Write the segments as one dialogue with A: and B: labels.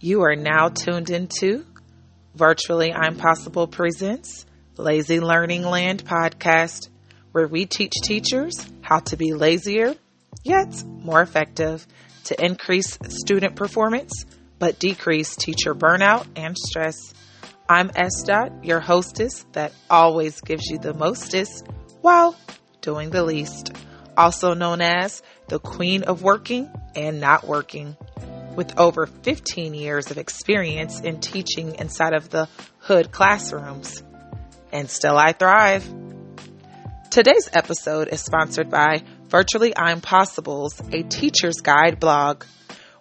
A: You are now tuned into Virtually I'm Possible Presents Lazy Learning Land podcast, where we teach teachers how to be lazier, yet more effective to increase student performance, but decrease teacher burnout and stress. I'm S. Dot, your hostess that always gives you the mostest while doing the least, also known as the queen of working and not working with over 15 years of experience in teaching inside of the hood classrooms. And still I thrive. Today's episode is sponsored by Virtually I'm Possibles, a teacher's guide blog,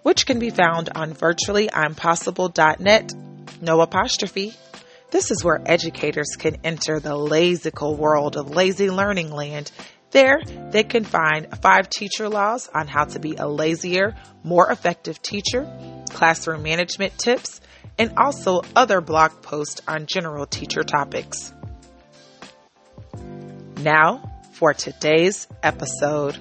A: which can be found on virtuallyimpossible.net, no apostrophe. This is where educators can enter the lazical world of lazy learning land there, they can find five teacher laws on how to be a lazier, more effective teacher, classroom management tips, and also other blog posts on general teacher topics. Now, for today's episode.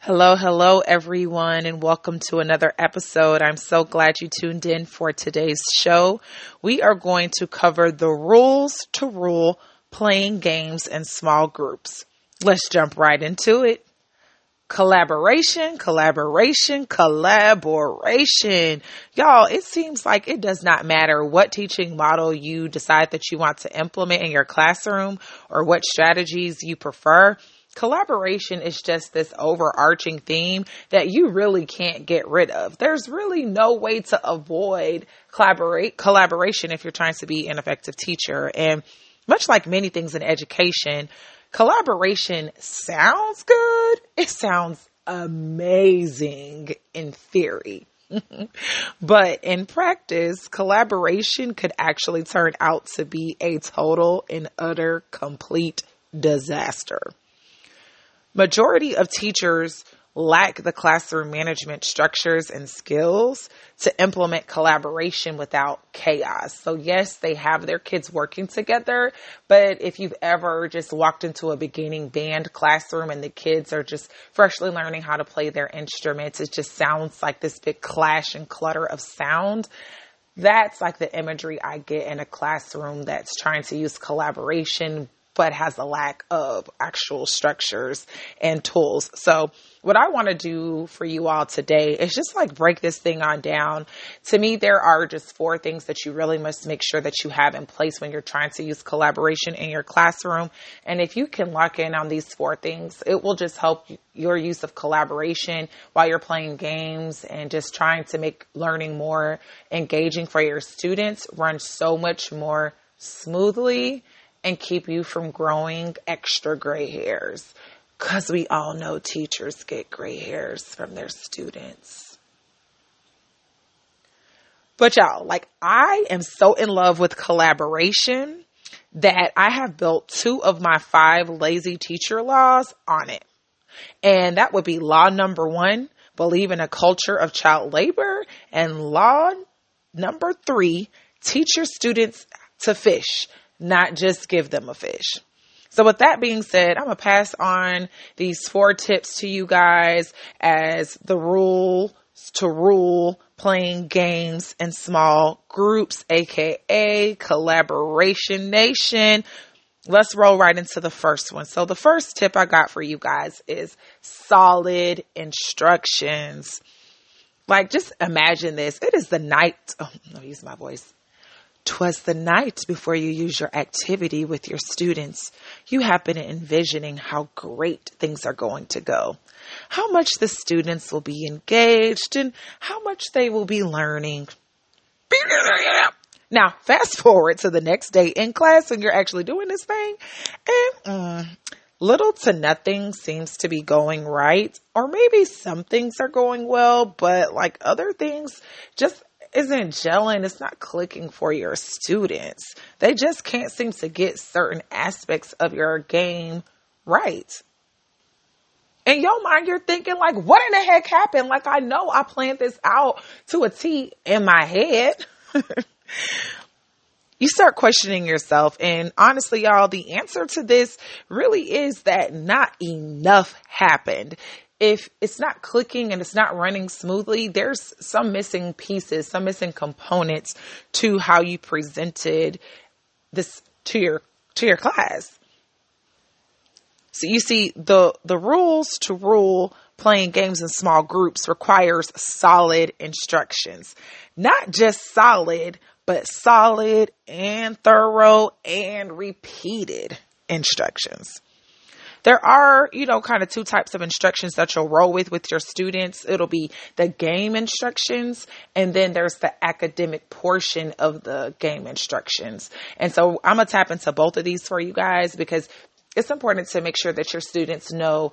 A: Hello, hello, everyone, and welcome to another episode. I'm so glad you tuned in for today's show. We are going to cover the rules to rule playing games in small groups. Let's jump right into it. Collaboration, collaboration, collaboration. Y'all, it seems like it does not matter what teaching model you decide that you want to implement in your classroom or what strategies you prefer. Collaboration is just this overarching theme that you really can't get rid of. There's really no way to avoid collaborate collaboration if you're trying to be an effective teacher. And much like many things in education, collaboration sounds good. It sounds amazing in theory. but in practice, collaboration could actually turn out to be a total and utter complete disaster. Majority of teachers lack the classroom management structures and skills to implement collaboration without chaos. So yes, they have their kids working together, but if you've ever just walked into a beginning band classroom and the kids are just freshly learning how to play their instruments, it just sounds like this big clash and clutter of sound. That's like the imagery I get in a classroom that's trying to use collaboration, but has a lack of actual structures and tools. So what I want to do for you all today is just like break this thing on down. To me, there are just four things that you really must make sure that you have in place when you're trying to use collaboration in your classroom. And if you can lock in on these four things, it will just help your use of collaboration while you're playing games and just trying to make learning more engaging for your students run so much more smoothly and keep you from growing extra gray hairs. Because we all know teachers get gray hairs from their students. But y'all, like, I am so in love with collaboration that I have built two of my five lazy teacher laws on it. And that would be law number one, believe in a culture of child labor, and law number three, teach your students to fish, not just give them a fish. So with that being said, I'm going to pass on these four tips to you guys as the rule to rule playing games in small groups, aka collaboration nation. Let's roll right into the first one. So the first tip I got for you guys is solid instructions. Like just imagine this. It is the night. Oh, I'll use my voice. Twas the night before you use your activity with your students. You have been envisioning how great things are going to go, how much the students will be engaged, and how much they will be learning. Now, fast forward to the next day in class and you're actually doing this thing, and mm, little to nothing seems to be going right, or maybe some things are going well, but like other things just isn't gelling, it's not clicking for your students. They just can't seem to get certain aspects of your game right. In your mind, you're thinking like, what in the heck happened? Like, I know I planned this out to a T in my head. you start questioning yourself. And honestly, y'all, the answer to this really is that not enough happened. If it's not clicking and it's not running smoothly, there's some missing pieces, some missing components to how you presented this to your to your class. So you see the the rules to rule playing games in small groups requires solid instructions. Not just solid, but solid and thorough and repeated instructions. There are, you know, kind of two types of instructions that you'll roll with with your students. It'll be the game instructions and then there's the academic portion of the game instructions. And so I'm going to tap into both of these for you guys because it's important to make sure that your students know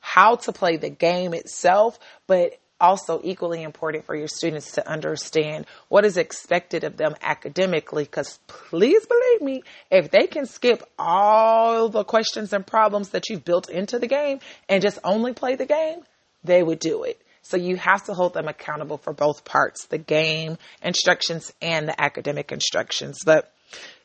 A: how to play the game itself, but also equally important for your students to understand what is expected of them academically. Because please believe me, if they can skip all the questions and problems that you've built into the game and just only play the game, they would do it. So you have to hold them accountable for both parts, the game instructions and the academic instructions. But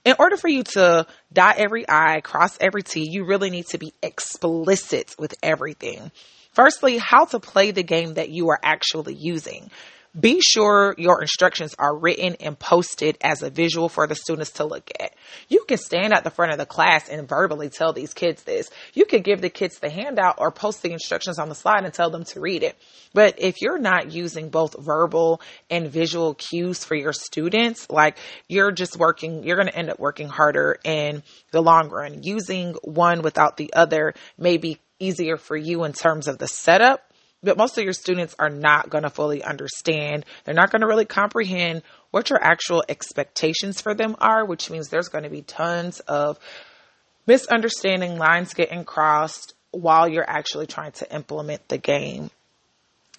A: in order for you to dot every I, cross every T, you really need to be explicit with everything. Firstly, how to play the game that you are actually using. Be sure your instructions are written and posted as a visual for the students to look at. You can stand at the front of the class and verbally tell these kids this. You could give the kids the handout or post the instructions on the slide and tell them to read it. But if you're not using both verbal and visual cues for your students, like you're just working, you're going to end up working harder in the long run. Using one without the other may be easier for you in terms of the setup but most of your students are not going to fully understand. They're not going to really comprehend what your actual expectations for them are, which means there's going to be tons of misunderstanding, lines getting crossed while you're actually trying to implement the game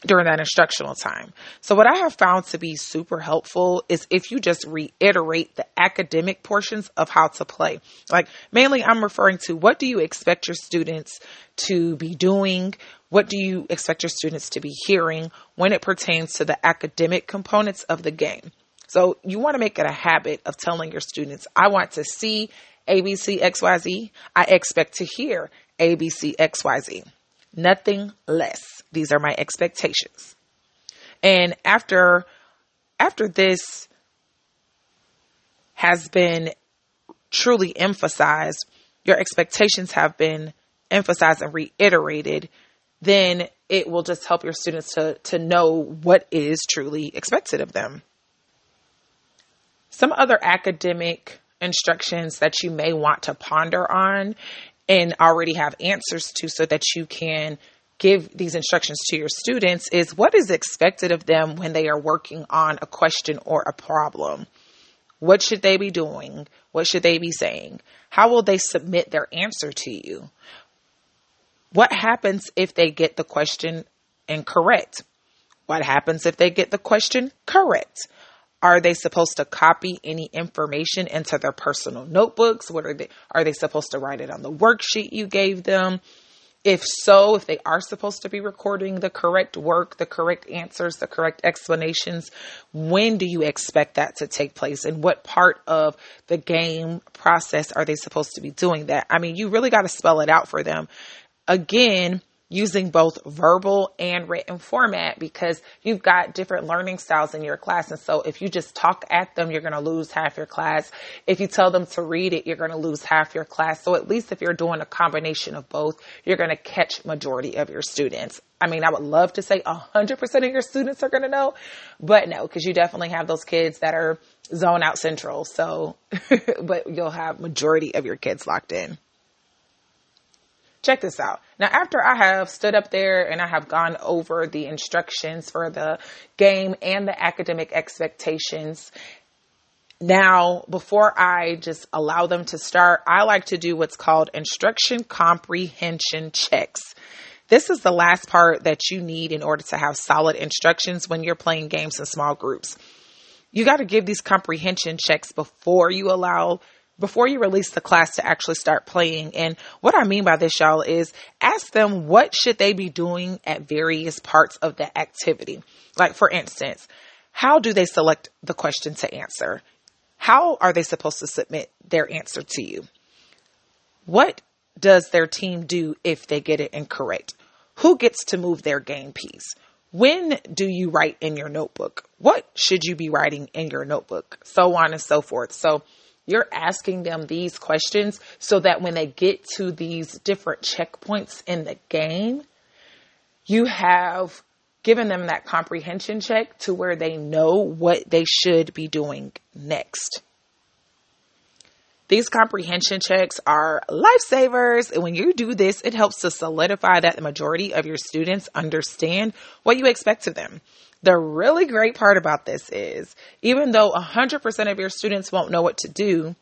A: during that instructional time. So what I have found to be super helpful is if you just reiterate the academic portions of how to play. Like mainly I'm referring to what do you expect your students to be doing? What do you expect your students to be hearing when it pertains to the academic components of the game? So you want to make it a habit of telling your students, I want to see ABC XYZ. I expect to hear ABC XYZ. Nothing less. These are my expectations. And after after this has been truly emphasized, your expectations have been emphasized and reiterated, then it will just help your students to, to know what is truly expected of them. Some other academic instructions that you may want to ponder on and already have answers to so that you can give these instructions to your students is what is expected of them when they are working on a question or a problem. What should they be doing? What should they be saying? How will they submit their answer to you? What happens if they get the question incorrect? What happens if they get the question correct? Are they supposed to copy any information into their personal notebooks? What are they are they supposed to write it on the worksheet you gave them? If so, if they are supposed to be recording the correct work, the correct answers, the correct explanations, when do you expect that to take place? And what part of the game process are they supposed to be doing that? I mean, you really got to spell it out for them again, using both verbal and written format because you've got different learning styles in your class. And so if you just talk at them, you're going to lose half your class. If you tell them to read it, you're going to lose half your class. So at least if you're doing a combination of both, you're going to catch majority of your students. I mean, I would love to say 100% of your students are going to know, but no, because you definitely have those kids that are zone out central. So, but you'll have majority of your kids locked in. Check this out. Now, after I have stood up there and I have gone over the instructions for the game and the academic expectations, now, before I just allow them to start, I like to do what's called instruction comprehension checks. This is the last part that you need in order to have solid instructions when you're playing games in small groups. You got to give these comprehension checks before you allow before you release the class to actually start playing. And what I mean by this, y'all, is ask them what should they be doing at various parts of the activity. Like, for instance, how do they select the question to answer? How are they supposed to submit their answer to you? What does their team do if they get it incorrect? Who gets to move their game piece? When do you write in your notebook? What should you be writing in your notebook? So on and so forth. So you're asking them these questions so that when they get to these different checkpoints in the game, you have given them that comprehension check to where they know what they should be doing next. These comprehension checks are lifesavers. And when you do this, it helps to solidify that the majority of your students understand what you expect of them. The really great part about this is even though 100% of your students won't know what to do,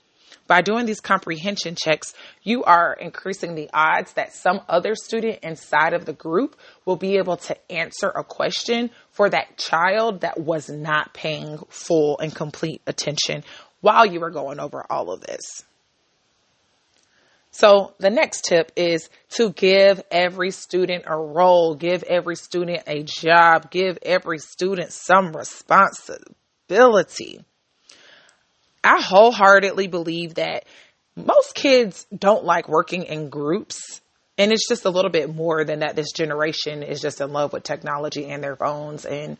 A: by doing these comprehension checks, you are increasing the odds that some other student inside of the group will be able to answer a question for that child that was not paying full and complete attention while you were going over all of this. So the next tip is to give every student a role, give every student a job, give every student some responsibility. I wholeheartedly believe that most kids don't like working in groups. And it's just a little bit more than that. This generation is just in love with technology and their phones and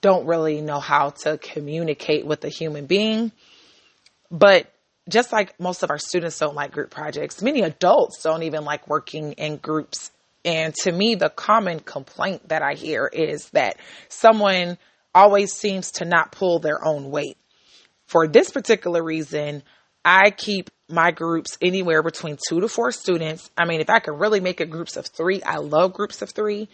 A: don't really know how to communicate with a human being. But just like most of our students don't like group projects, many adults don't even like working in groups. And to me, the common complaint that I hear is that someone always seems to not pull their own weight. For this particular reason, I keep my groups anywhere between two to four students. I mean, if I can really make it groups of three, I love groups of three.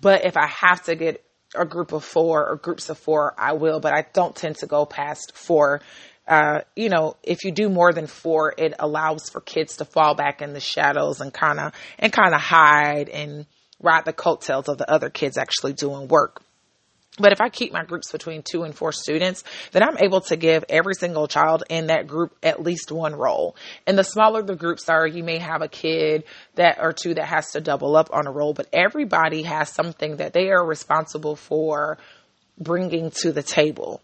A: But if I have to get a group of four or groups of four, I will. But I don't tend to go past four uh, you know, if you do more than four, it allows for kids to fall back in the shadows and kind of and kind of hide and ride the coattails of the other kids actually doing work. But if I keep my groups between two and four students, then I'm able to give every single child in that group at least one role. And the smaller the groups are, you may have a kid that or two that has to double up on a role, but everybody has something that they are responsible for bringing to the table.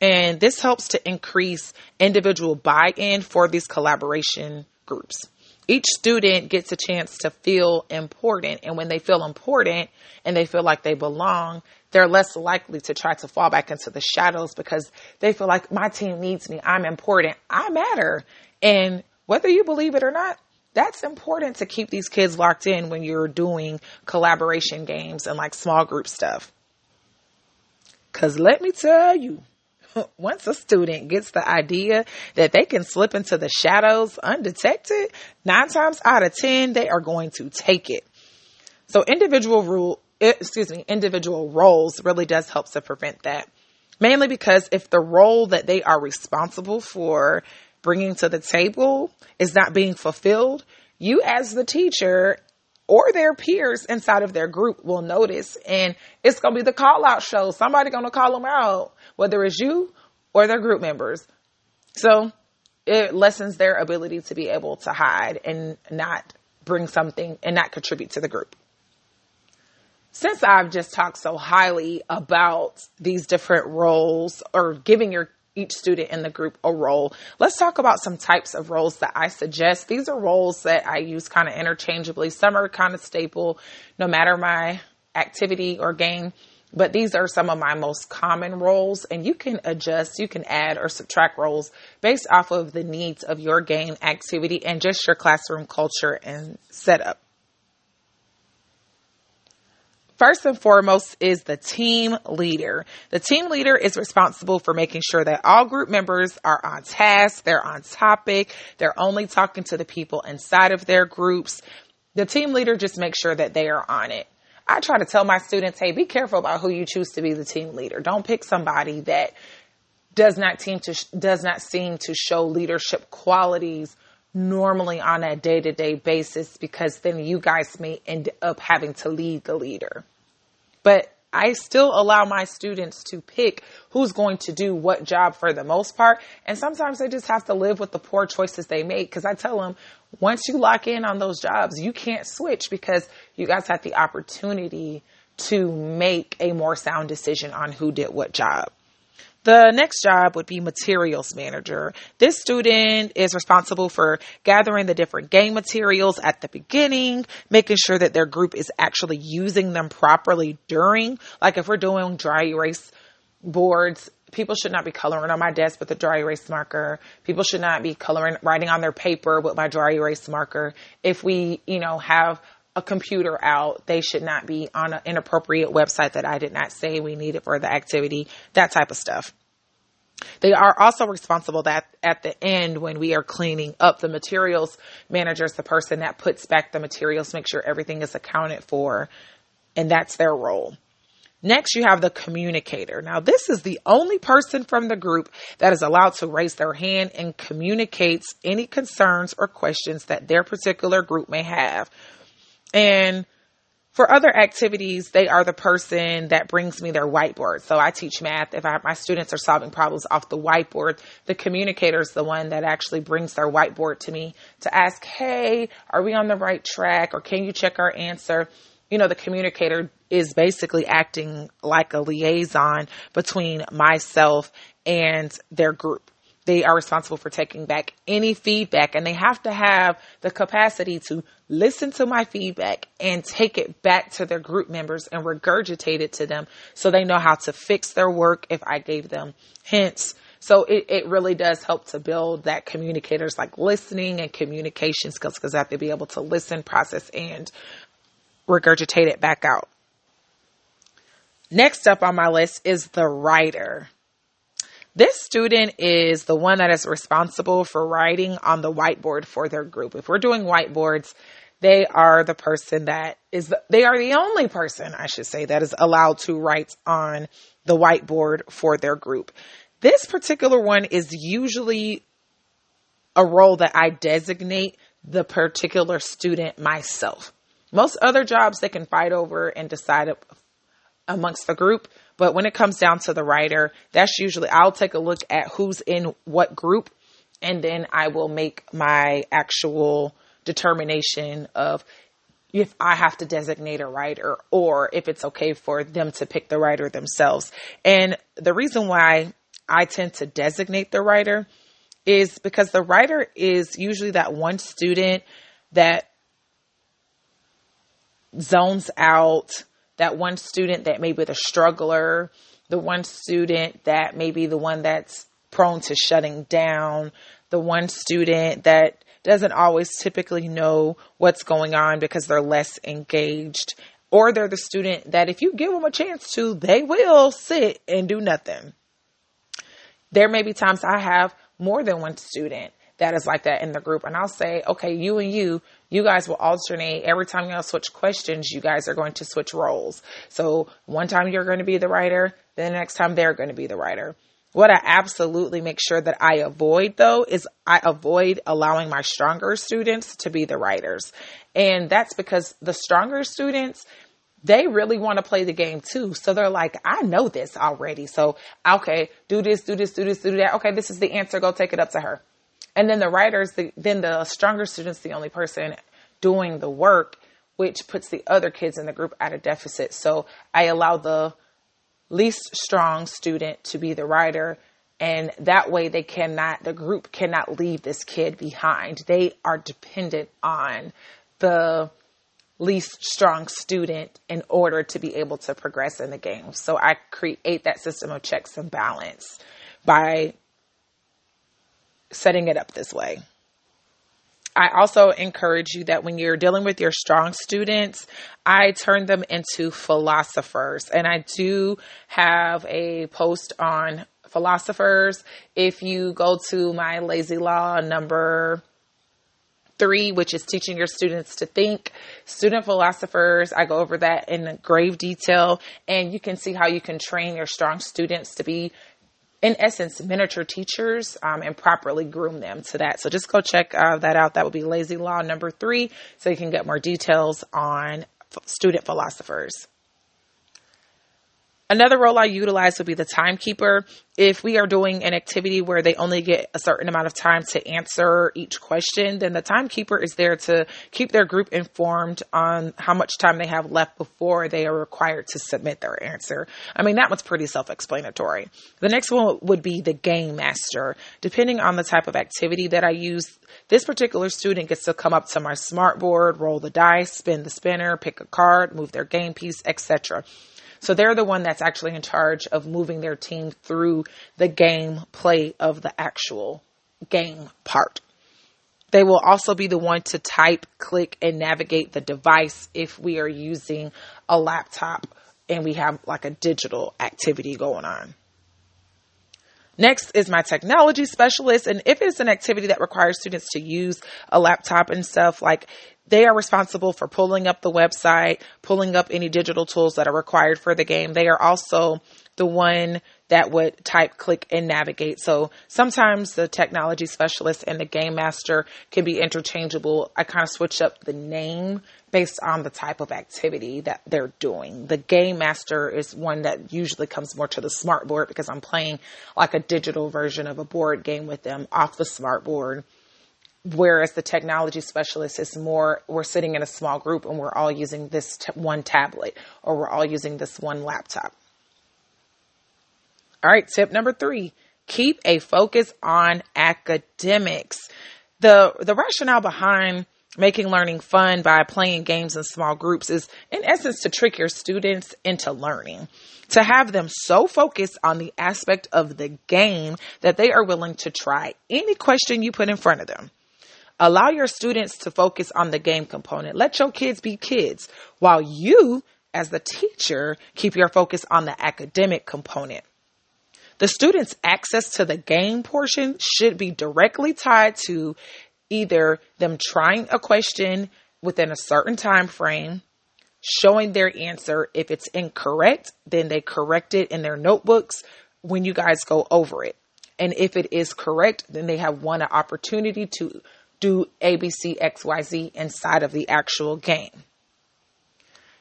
A: And this helps to increase individual buy in for these collaboration groups. Each student gets a chance to feel important. And when they feel important and they feel like they belong, they're less likely to try to fall back into the shadows because they feel like my team needs me. I'm important. I matter. And whether you believe it or not, that's important to keep these kids locked in when you're doing collaboration games and like small group stuff. Cause let me tell you, once a student gets the idea that they can slip into the shadows undetected, nine times out of 10, they are going to take it. So individual rule, eh, excuse me, individual roles really does help to prevent that. Mainly because if the role that they are responsible for bringing to the table is not being fulfilled, you as the teacher or their peers inside of their group will notice and it's going to be the call out show. Somebody going to call them out whether it's you or their group members. So it lessens their ability to be able to hide and not bring something and not contribute to the group. Since I've just talked so highly about these different roles or giving your each student in the group a role. Let's talk about some types of roles that I suggest. These are roles that I use kind of interchangeably. Some are kind of staple no matter my activity or game but these are some of my most common roles and you can adjust, you can add or subtract roles based off of the needs of your game activity and just your classroom culture and setup. First and foremost is the team leader. The team leader is responsible for making sure that all group members are on task, they're on topic, they're only talking to the people inside of their groups. The team leader just makes sure that they are on it. I try to tell my students, hey, be careful about who you choose to be the team leader. Don't pick somebody that does not seem to does not seem to show leadership qualities normally on a day-to-day basis because then you guys may end up having to lead the leader. But I still allow my students to pick who's going to do what job for the most part. And sometimes they just have to live with the poor choices they make. Cause I tell them once you lock in on those jobs, you can't switch because you guys have the opportunity to make a more sound decision on who did what job. The next job would be materials manager. This student is responsible for gathering the different game materials at the beginning, making sure that their group is actually using them properly during, like if we're doing dry erase boards, people should not be coloring on my desk with a dry erase marker. People should not be coloring, writing on their paper with my dry erase marker. If we, you know, have a computer out, they should not be on an inappropriate website that I did not say we needed for the activity, that type of stuff. They are also responsible that at the end when we are cleaning up the materials manager is the person that puts back the materials, make sure everything is accounted for, and that's their role. Next, you have the communicator. Now, this is the only person from the group that is allowed to raise their hand and communicates any concerns or questions that their particular group may have. And for other activities, they are the person that brings me their whiteboard. So I teach math. If I, my students are solving problems off the whiteboard, the communicator is the one that actually brings their whiteboard to me to ask, Hey, are we on the right track? Or can you check our answer? You know, the communicator is basically acting like a liaison between myself and their group they are responsible for taking back any feedback and they have to have the capacity to listen to my feedback and take it back to their group members and regurgitate it to them so they know how to fix their work if I gave them hints. So it, it really does help to build that communicators like listening and communication skills because I have to be able to listen, process, and regurgitate it back out. Next up on my list is the writer. This student is the one that is responsible for writing on the whiteboard for their group. If we're doing whiteboards, they are the person that is, the, they are the only person, I should say, that is allowed to write on the whiteboard for their group. This particular one is usually a role that I designate the particular student myself. Most other jobs they can fight over and decide amongst the group. But when it comes down to the writer, that's usually I'll take a look at who's in what group and then I will make my actual determination of if I have to designate a writer or if it's okay for them to pick the writer themselves. And the reason why I tend to designate the writer is because the writer is usually that one student that zones out, that one student that may be the struggler, the one student that may be the one that's prone to shutting down, the one student that doesn't always typically know what's going on because they're less engaged, or they're the student that if you give them a chance to, they will sit and do nothing. There may be times I have more than one student that is like that in the group. And I'll say, okay, you and you, you guys will alternate. Every time y'all switch questions, you guys are going to switch roles. So one time you're going to be the writer, then the next time they're going to be the writer. What I absolutely make sure that I avoid though is I avoid allowing my stronger students to be the writers. And that's because the stronger students, they really want to play the game too. So they're like, I know this already. So, okay, do this, do this, do this, do that. Okay, this is the answer. Go take it up to her. And then the writers, the, then the stronger student's the only person doing the work, which puts the other kids in the group at a deficit. So I allow the least strong student to be the writer. And that way they cannot, the group cannot leave this kid behind. They are dependent on the least strong student in order to be able to progress in the game. So I create that system of checks and balance by setting it up this way. I also encourage you that when you're dealing with your strong students, I turn them into philosophers. And I do have a post on philosophers. If you go to my lazy law number three, which is teaching your students to think, student philosophers, I go over that in grave detail. And you can see how you can train your strong students to be in essence, miniature teachers um, and properly groom them to that. So just go check uh, that out. That would be Lazy Law number three, so you can get more details on student philosophers. Another role I utilize would be the timekeeper. If we are doing an activity where they only get a certain amount of time to answer each question, then the timekeeper is there to keep their group informed on how much time they have left before they are required to submit their answer. I mean, that one's pretty self explanatory. The next one would be the game master. Depending on the type of activity that I use, this particular student gets to come up to my smart board, roll the dice, spin the spinner, pick a card, move their game piece, etc. So they're the one that's actually in charge of moving their team through the game play of the actual game part. They will also be the one to type, click, and navigate the device if we are using a laptop and we have like a digital activity going on. Next is my technology specialist. And if it's an activity that requires students to use a laptop and stuff, like they are responsible for pulling up the website, pulling up any digital tools that are required for the game. They are also the one that would type, click, and navigate. So sometimes the technology specialist and the game master can be interchangeable. I kind of switch up the name based on the type of activity that they're doing. The game master is one that usually comes more to the smart board because I'm playing like a digital version of a board game with them off the smart board. Whereas the technology specialist is more we're sitting in a small group and we're all using this t- one tablet or we're all using this one laptop. All right tip number three keep a focus on academics. The the rationale behind making learning fun by playing games in small groups is in essence to trick your students into learning to have them so focused on the aspect of the game that they are willing to try any question you put in front of them Allow your students to focus on the game component. Let your kids be kids while you, as the teacher, keep your focus on the academic component. The students' access to the game portion should be directly tied to either them trying a question within a certain time frame, showing their answer. If it's incorrect, then they correct it in their notebooks when you guys go over it. And if it is correct, then they have one opportunity to do ABC, XYZ inside of the actual game.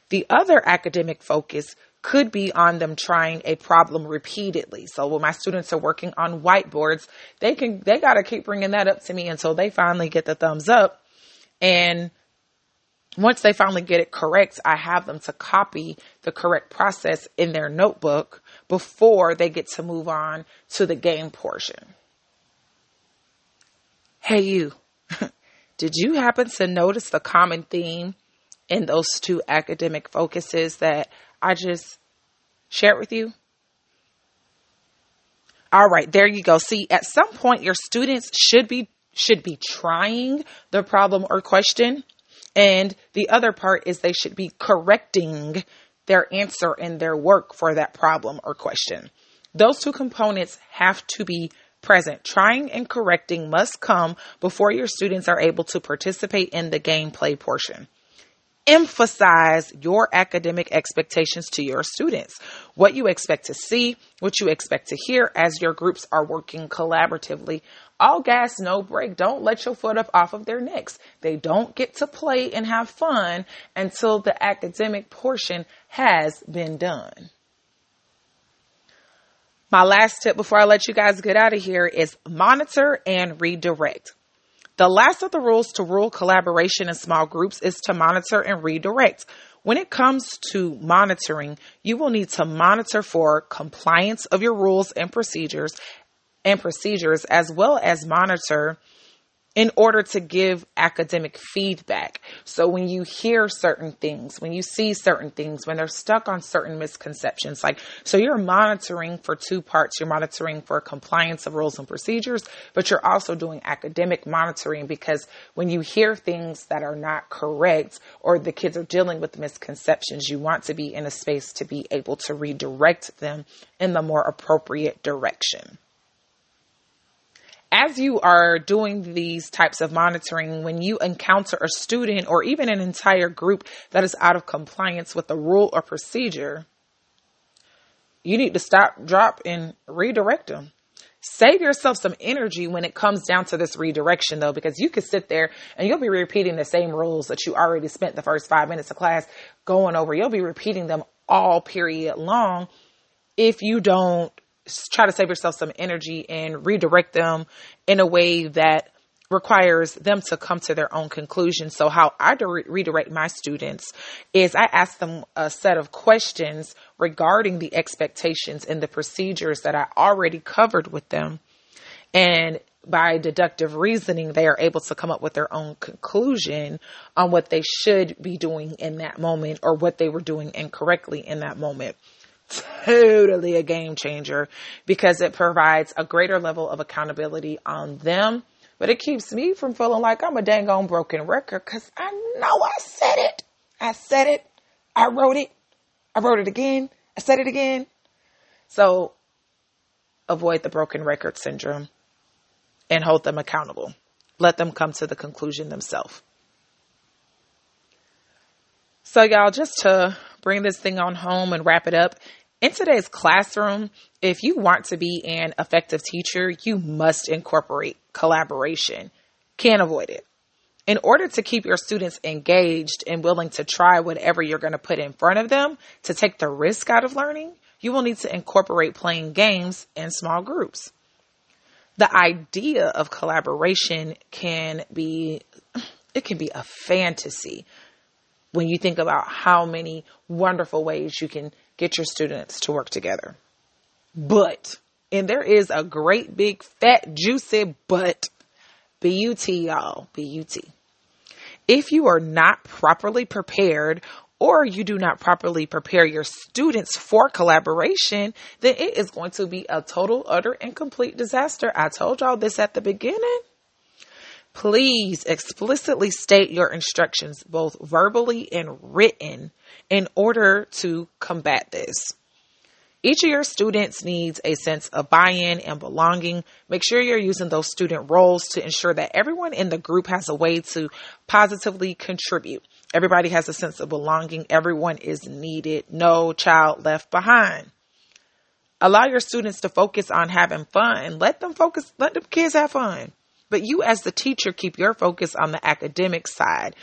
A: The other academic focus could be on them trying a problem repeatedly. So when my students are working on whiteboards, they can, they got to keep bringing that up to me until they finally get the thumbs up. And once they finally get it correct, I have them to copy the correct process in their notebook before they get to move on to the game portion. Hey, you. Did you happen to notice the common theme in those two academic focuses that I just shared with you? All right, there you go. See, at some point your students should be should be trying the problem or question, and the other part is they should be correcting their answer and their work for that problem or question. Those two components have to be present. Trying and correcting must come before your students are able to participate in the gameplay portion. Emphasize your academic expectations to your students. What you expect to see, what you expect to hear as your groups are working collaboratively. All gas, no break. Don't let your foot up off of their necks. They don't get to play and have fun until the academic portion has been done. My last tip before I let you guys get out of here is monitor and redirect. The last of the rules to rule collaboration in small groups is to monitor and redirect. When it comes to monitoring, you will need to monitor for compliance of your rules and procedures and procedures as well as monitor in order to give academic feedback. So when you hear certain things, when you see certain things, when they're stuck on certain misconceptions, like, so you're monitoring for two parts. You're monitoring for compliance of rules and procedures, but you're also doing academic monitoring because when you hear things that are not correct or the kids are dealing with misconceptions, you want to be in a space to be able to redirect them in the more appropriate direction as you are doing these types of monitoring, when you encounter a student or even an entire group that is out of compliance with a rule or procedure, you need to stop, drop, and redirect them. Save yourself some energy when it comes down to this redirection, though, because you could sit there and you'll be repeating the same rules that you already spent the first five minutes of class going over. You'll be repeating them all period long if you don't try to save yourself some energy and redirect them in a way that requires them to come to their own conclusion. So how I re- redirect my students is I ask them a set of questions regarding the expectations and the procedures that I already covered with them. And by deductive reasoning, they are able to come up with their own conclusion on what they should be doing in that moment or what they were doing incorrectly in that moment. Totally a game changer because it provides a greater level of accountability on them, but it keeps me from feeling like I'm a dang on broken record because I know I said it. I said it. I wrote it. I wrote it again. I said it again. So avoid the broken record syndrome and hold them accountable. Let them come to the conclusion themselves. So, y'all, just to bring this thing on home and wrap it up, in today's classroom, if you want to be an effective teacher, you must incorporate collaboration. Can't avoid it. In order to keep your students engaged and willing to try whatever you're going to put in front of them to take the risk out of learning, you will need to incorporate playing games in small groups the idea of collaboration can be it can be a fantasy when you think about how many wonderful ways you can get your students to work together. But, and there is a great big fat juicy but, BUT y'all, BUT. If you are not properly prepared or you do not properly prepare your students for collaboration, then it is going to be a total, utter, and complete disaster. I told y'all this at the beginning. Please explicitly state your instructions, both verbally and written, in order to combat this. Each of your students needs a sense of buy in and belonging. Make sure you're using those student roles to ensure that everyone in the group has a way to positively contribute. Everybody has a sense of belonging. Everyone is needed. No child left behind. Allow your students to focus on having fun. Let them focus, let the kids have fun. But you, as the teacher, keep your focus on the academic side.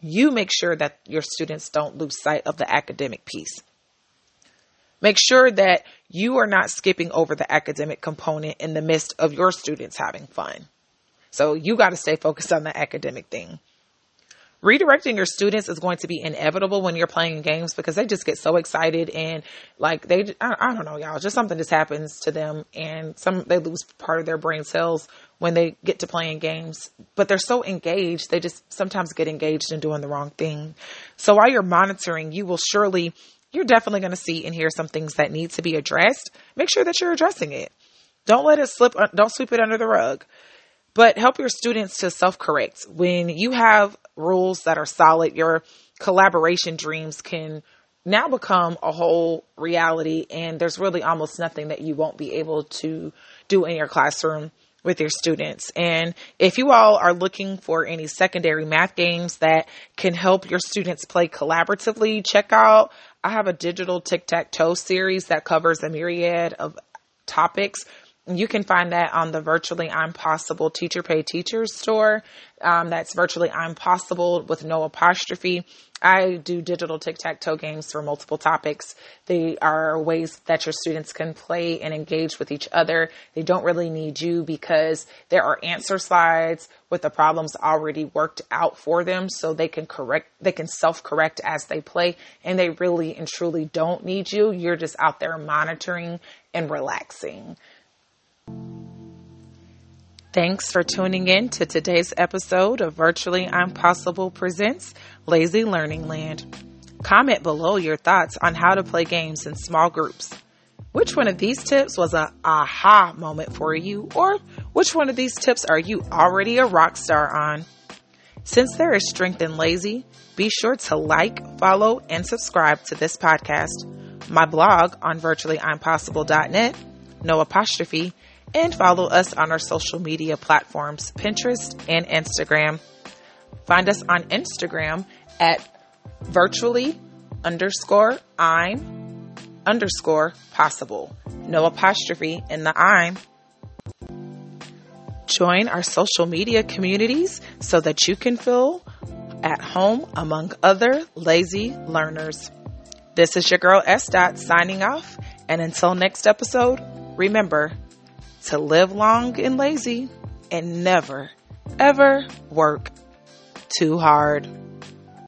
A: You make sure that your students don't lose sight of the academic piece. Make sure that you are not skipping over the academic component in the midst of your students having fun. So you got to stay focused on the academic thing redirecting your students is going to be inevitable when you're playing games because they just get so excited and like they I, I, don't know y'all just something just happens to them and some they lose part of their brain cells when they get to playing games but they're so engaged they just sometimes get engaged in doing the wrong thing. So while you're monitoring you will surely you're definitely going to see and hear some things that need to be addressed. Make sure that you're addressing it. Don't let it slip uh, don't sweep it under the rug. But help your students to self correct. When you have rules that are solid, your collaboration dreams can now become a whole reality, and there's really almost nothing that you won't be able to do in your classroom with your students. And if you all are looking for any secondary math games that can help your students play collaboratively, check out I have a digital tic tac toe series that covers a myriad of topics you can find that on the virtually I'm possible teacher pay teachers store. Um, that's virtually I'm possible with no apostrophe. I do digital tic tac toe games for multiple topics. They are ways that your students can play and engage with each other. They don't really need you because there are answer slides with the problems already worked out for them so they can correct, they can self correct as they play and they really and truly don't need you. You're just out there monitoring and relaxing. Thanks for tuning in to today's episode of Virtually I'm Presents Lazy Learning Land. Comment below your thoughts on how to play games in small groups. Which one of these tips was a aha moment for you, or which one of these tips are you already a rock star on? Since there is strength in lazy, be sure to like, follow, and subscribe to this podcast, my blog on virtuallyimpossible.net, no apostrophe, and follow us on our social media platforms, Pinterest and Instagram. Find us on Instagram at virtually underscore I'm underscore possible. No apostrophe in the I'm. Join our social media communities so that you can feel at home among other lazy learners. This is your girl S. Dot signing off And until next episode, remember to live long and lazy and never, ever work too hard.